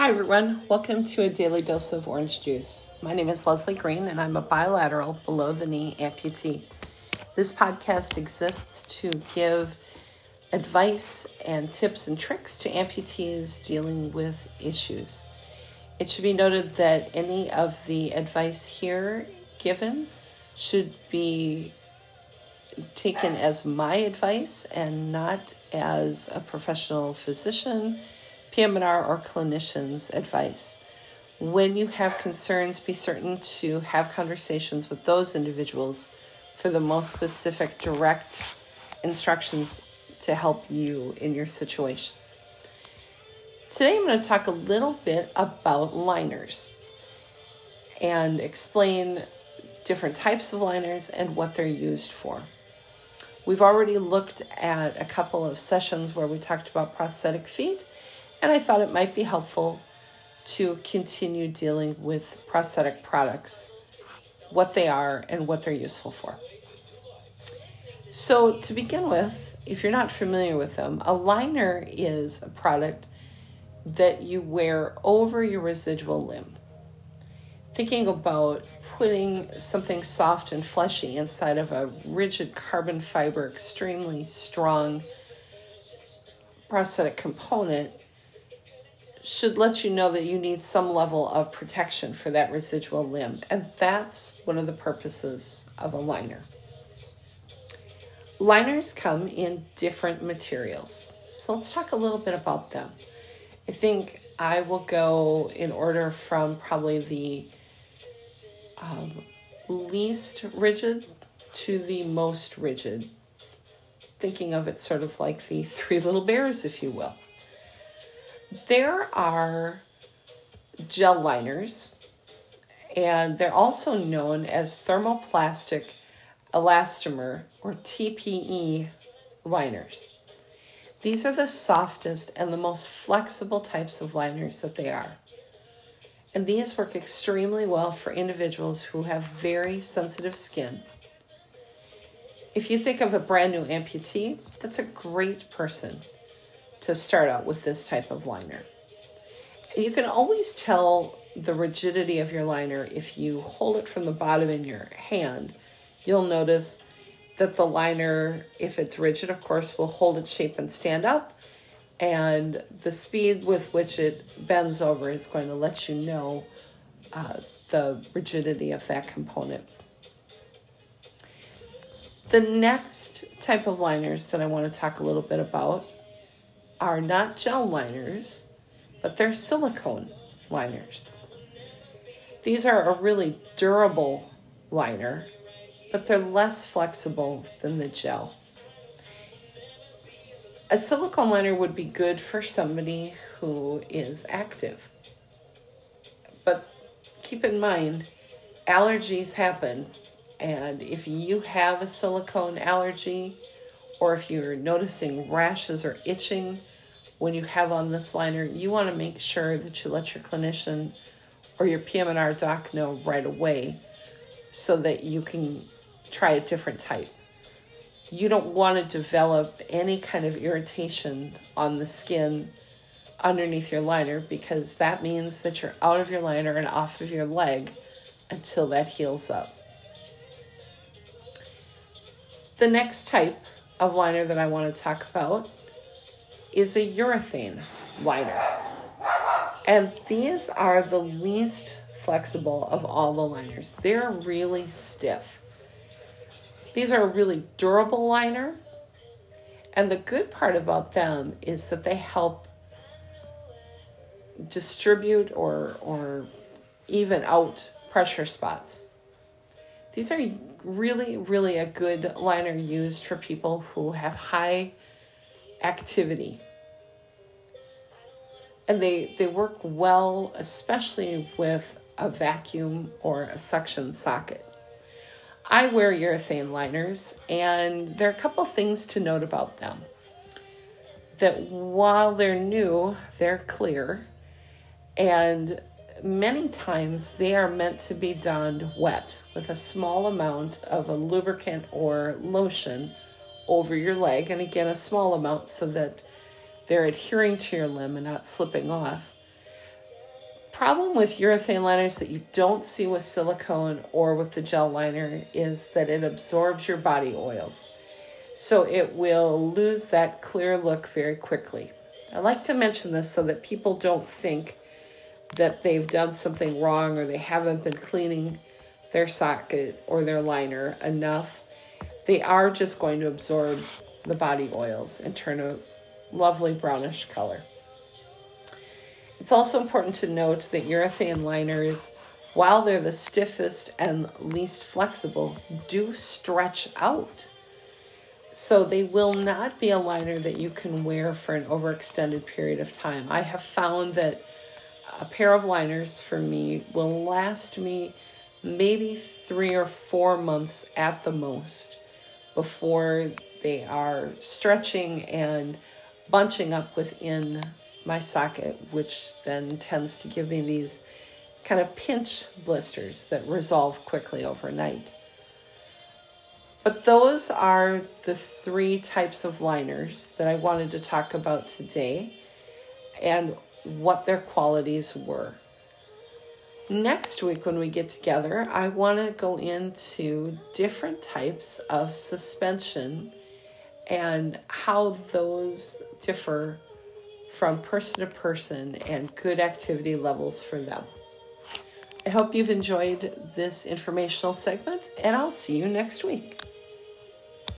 Hi, everyone. Welcome to a daily dose of orange juice. My name is Leslie Green, and I'm a bilateral below the knee amputee. This podcast exists to give advice and tips and tricks to amputees dealing with issues. It should be noted that any of the advice here given should be taken as my advice and not as a professional physician PM&R or clinician's advice. When you have concerns, be certain to have conversations with those individuals for the most specific, direct instructions to help you in your situation. Today, I'm going to talk a little bit about liners and explain different types of liners and what they're used for. We've already looked at a couple of sessions where we talked about prosthetic feet and I thought it might be helpful to continue dealing with prosthetic products, what they are, and what they're useful for. So, to begin with, if you're not familiar with them, a liner is a product that you wear over your residual limb. Thinking about putting something soft and fleshy inside of a rigid carbon fiber, extremely strong prosthetic component should let you know that you need some level of protection for that residual limb. And that's one of the purposes of a liner. Liners come in different materials. So let's talk a little bit about them. I think I will go in order from probably the um, least rigid to the most rigid, thinking of it sort of like the three little bears, if you will. There are gel liners, and they're also known as thermoplastic elastomer or TPE liners. These are the softest and the most flexible types of liners that they are. And these work extremely well for individuals who have very sensitive skin. If you think of a brand new amputee, that's a great person to start out with this type of liner. You can always tell the rigidity of your liner if you hold it from the bottom in your hand. You'll notice that the liner, if it's rigid, of course, will hold its shape and stand up. And the speed with which it bends over is going to let you know uh, the rigidity of that component. The next type of liners that I want to talk a little bit about are not gel liners, but they're silicone liners. These are a really durable liner, but they're less flexible than the gel. A silicone liner would be good for somebody who is active. But keep in mind, allergies happen, and if you have a silicone allergy, or if you're noticing rashes or itching when you have on this liner, you want to make sure that you let your clinician or your PM&R doc know right away so that you can try a different type. You don't want to develop any kind of irritation on the skin underneath your liner because that means that you're out of your liner and off of your leg until that heals up. The next type of liner that I want to talk about is a urethane liner. And these are the least flexible of all the liners. They're really stiff. These are a really durable liner. And the good part about them is that they help distribute or, or even out pressure spots. These are really, really a good liner used for people who have high activity. And they, they work well, especially with a vacuum or a suction socket. I wear urethane liners, and there are a couple things to note about them. That while they're new, they're clear, and many times they are meant to be donned wet with a small amount of a lubricant or lotion over your leg, and again, a small amount so that they're adhering to your limb and not slipping off. problem with urethane liners that you don't see with silicone or with the gel liner is that it absorbs your body oils. So it will lose that clear look very quickly. I like to mention this so that people don't think that they've done something wrong or they haven't been cleaning their socket or their liner enough. They are just going to absorb the body oils and turn lovely brownish color. It's also important to note that urethane liners, while they're the stiffest and least flexible, do stretch out. So they will not be a liner that you can wear for an overextended period of time. I have found that a pair of liners for me will last me maybe three or four months at the most before they are stretching and bunching up within my socket, which then tends to give me these kind of pinch blisters that resolve quickly overnight. But those are the three types of liners that I wanted to talk about today and what their qualities were. Next week, when we get together, I want to go into different types of suspension and how those differ from person to person and good activity levels for them. I hope you've enjoyed this informational segment, and I'll see you next week.